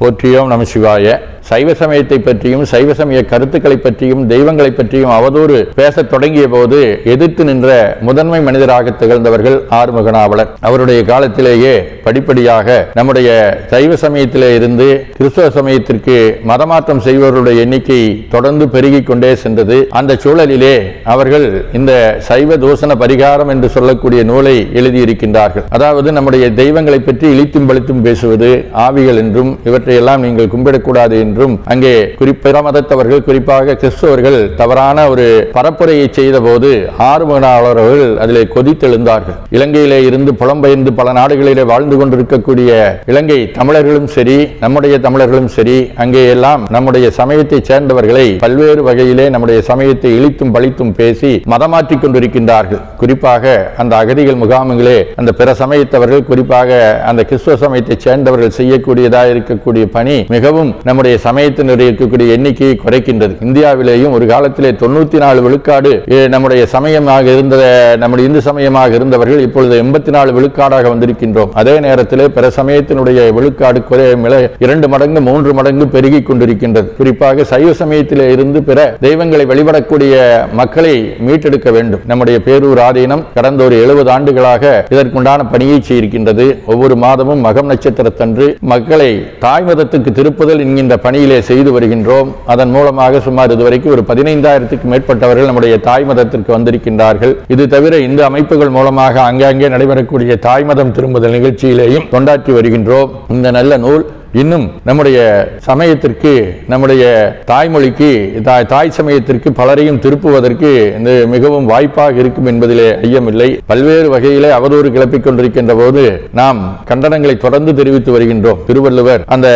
போற்றியோம் நம சிவாய. சைவ சமயத்தை பற்றியும் சைவ சமய கருத்துக்களை பற்றியும் தெய்வங்களை பற்றியும் அவதூறு பேசத் தொடங்கிய போது எதிர்த்து நின்ற முதன்மை மனிதராக திகழ்ந்தவர்கள் ஆறுமுகனாவலர் அவருடைய காலத்திலேயே படிப்படியாக நம்முடைய சைவ சமயத்திலே இருந்து கிறிஸ்தவ சமயத்திற்கு மதமாற்றம் செய்பவர்களுடைய எண்ணிக்கை தொடர்ந்து பெருகிக் கொண்டே சென்றது. அந்த சூழலிலே அவர்கள் இந்த சைவ தூஷண பரிகாரம் என்று சொல்லக்கூடிய நூலை எழுதியிருக்கின்றார்கள். அதாவது நம்முடைய தெய்வங்களை பற்றி இழித்தும் பழித்தும் பேசுவது ஆவிகள் என்றும் இவற்றையெல்லாம் நீங்கள் கும்பிடக்கூடாது என்று என்றும் அங்கே குறிப்பிட மதத்தவர்கள் குறிப்பாக கிறிஸ்தவர்கள் தவறான ஒரு பரப்புரையை செய்த போது ஆறுமுகனாளர்கள் அதிலே கொதித்தெழுந்தார்கள். இலங்கையிலே இருந்து புலம்பெயர்ந்து பல நாடுகளிலே வாழ்ந்து கொண்டிருக்கக்கூடிய இலங்கை தமிழர்களும் சரி நம்முடைய தமிழர்களும் சரி அங்கே எல்லாம் நம்முடைய சமயத்தைச் சேர்ந்தவர்களை பல்வேறு வகையிலே நம்முடைய சமயத்தை இழித்தும் பழித்தும் பேசி மதமாற்றிக் கொண்டிருக்கின்றார்கள். குறிப்பாக அந்த அகதிகள் முகாம்களே அந்த பிற சமயத்தவர்கள் குறிப்பாக அந்த கிறிஸ்துவ சமயத்தைச் சேர்ந்தவர்கள் செய்யக்கூடியதாக இருக்கக்கூடிய பணி மிகவும் நம்முடைய சமயத்தினுடைய இருக்கக்கூடிய எண்ணிக்கையை குறைக்கின்றது. இந்தியாவிலேயும் ஒரு காலத்திலே தொண்ணூத்தி நாலு விழுக்காடு நம்முடைய சமயமாக இருந்த நம்முடைய இந்து சமயமாக இருந்தவர்கள் இப்பொழுது எண்பத்தி நாலு விழுக்காடாக வந்திருக்கின்றோம். அதே நேரத்தில் பிற சமயத்தினுடைய விழுக்காடு இரண்டு மடங்கு மூன்று மடங்கு பெருகி கொண்டிருக்கின்றது. குறிப்பாக சைவ சமயத்திலே இருந்து பிற தெய்வங்களை வழிபடக்கூடிய மக்களை மீட்டெடுக்க வேண்டும். நம்முடைய பேரூர் ஆதீனம் கடந்த ஒரு எழுபது ஆண்டுகளாக இதற்குண்டான பணியை செய்திருக்கின்றது. ஒவ்வொரு மாதமும் மகம் நட்சத்திரத்தன்று மக்களை தாய் மதத்துக்கு திருப்புதல் என்கின்ற பணி பணியிலே செய்து வருகின்றோம். அதன் மூலமாக சுமார் இதுவரைக்கும் ஒரு பதினைந்தாயிரத்துக்கு மேற்பட்டவர்கள் நம்முடைய தாய் மதத்திற்கு வந்திருக்கின்றார்கள். இது தவிர இந்த அமைப்புகள் மூலமாக அங்கங்கே நடைபெறக்கூடிய தாய் மதம் திரும்புதல் நிகழ்ச்சியிலேயும் கொண்டாற்றி வருகின்றோம். இந்த நல்ல நூல் இன்னும் நம்முடைய சமயத்திற்கு நம்முடைய தாய்மொழிக்கு தாய் தாய் சமயத்திற்கு பலரையும் திருப்புவதற்கு இந்த மிகவும் வாய்ப்பாக இருக்கும் என்பதிலே ஐயமில்லை. பல்வேறு வகையிலே அவதூறு கிளப்பிக் கொண்டிருக்கின்ற போது நாம் கண்டனங்களை தொடர்ந்து தெரிவித்து வருகின்றோம். திருவள்ளுவர் அந்த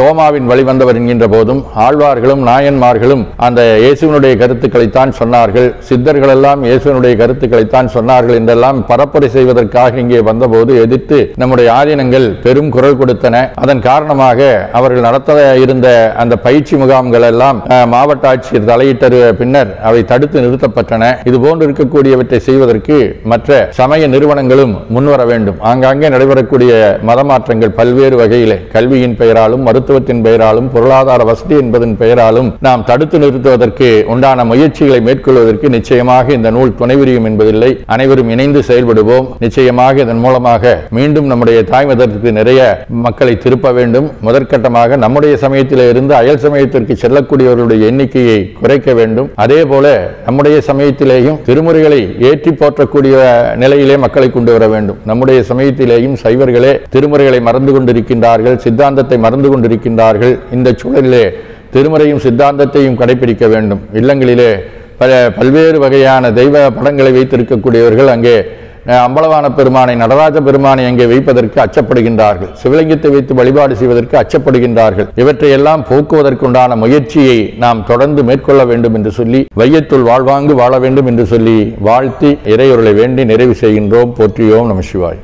தோமாவின் வழிவந்தவர் என்கின்ற போதும் ஆழ்வார்களும் நாயன்மார்களும் அந்த இயேசுவனுடைய கருத்துக்களைத்தான் சொன்னார்கள். சித்தர்கள் எல்லாம் இயேசுவனுடைய கருத்துக்களைத்தான் சொன்னார்கள். என்றெல்லாம் பரப்புரை செய்வதற்காக இங்கே வந்தபோது எதிர்த்து நம்முடைய ஆதீனங்கள் பெரும் குரல் கொடுத்த கொடுத்தன அதன் காரணமாக அவர்கள் நடத்த இருந்த அந்த பயிற்சி முகாம்கள் எல்லாம் மாவட்ட ஆட்சியர் தலையிட்ட பின்னர் அவை தடுத்து நிறுத்தப்பட்டன. இது போன்று இருக்கக்கூடியவற்றை செய்வதற்கு மற்ற சமய நிறுவனங்களும் முன்வர வேண்டும். ஆங்காங்கே நடைபெறக்கூடிய மதமாற்றங்கள் பல்வேறு வகையிலே கல்வியின் பெயராலும் மருத்துவத்தின் பெயராலும் பொருளாதார வசதி என்பதன் பெயராலும் நாம் தடுத்து நிறுத்துவதற்கு உண்டான முயற்சிகளை மேற்கொள்வதற்கு நிச்சயமாக இந்த நூல் துணைபுரியும் என்பதில்லை. அனைவரும் இணைந்து செயல்படுவோம். நிச்சயமாக இதன் மூலமாக மீண்டும் நம்முடைய தாய் மதத்திற்கு நிறைய மக்கள் திருப்ப வேண்டும். முதற்கட்டமாக நம்முடைய சமயத்தில் இருந்து அயல் சமயத்திற்கு செல்லக்கூடியவர்களுடைய எண்ணிக்கையை குறைக்க வேண்டும். அதே போல நம்முடைய சமயத்திலேயும் திருமுறைகளை ஏற்றி போற்றக்கூடிய நிலையிலே மக்களை கொண்டு வர வேண்டும். நம்முடைய சமயத்திலேயும் சைவர்களே திருமுறைகளை மறந்து கொண்டிருக்கின்றார்கள் சித்தாந்தத்தை மறந்து கொண்டிருக்கின்றார்கள். இந்த சூழலிலே திருமுறையும் சித்தாந்தத்தையும் கடைபிடிக்க வேண்டும். இல்லங்களிலே பல பல்வேறு வகையான தெய்வ படங்களை வைத்திருக்கக்கூடியவர்கள் அங்கே அம்பலவான பெருமானை நடராஜ பெருமானை அங்கே வைப்பதற்கு அச்சப்படுகின்றார்கள். சிவலிங்கத்தை வைத்து வழிபாடு செய்வதற்கு அச்சப்படுகின்றார்கள். இவற்றையெல்லாம் போக்குவதற்குண்டான முயற்சியை நாம் தொடர்ந்து மேற்கொள்ள வேண்டும் என்று சொல்லி வையத்துள் வாழ்வாங்கு வாழ வேண்டும் என்று சொல்லி வாழ்த்தி இறையொருளை வேண்டி நிறைவு செய்கின்றோம். போற்றியோம் நம சிவாய்.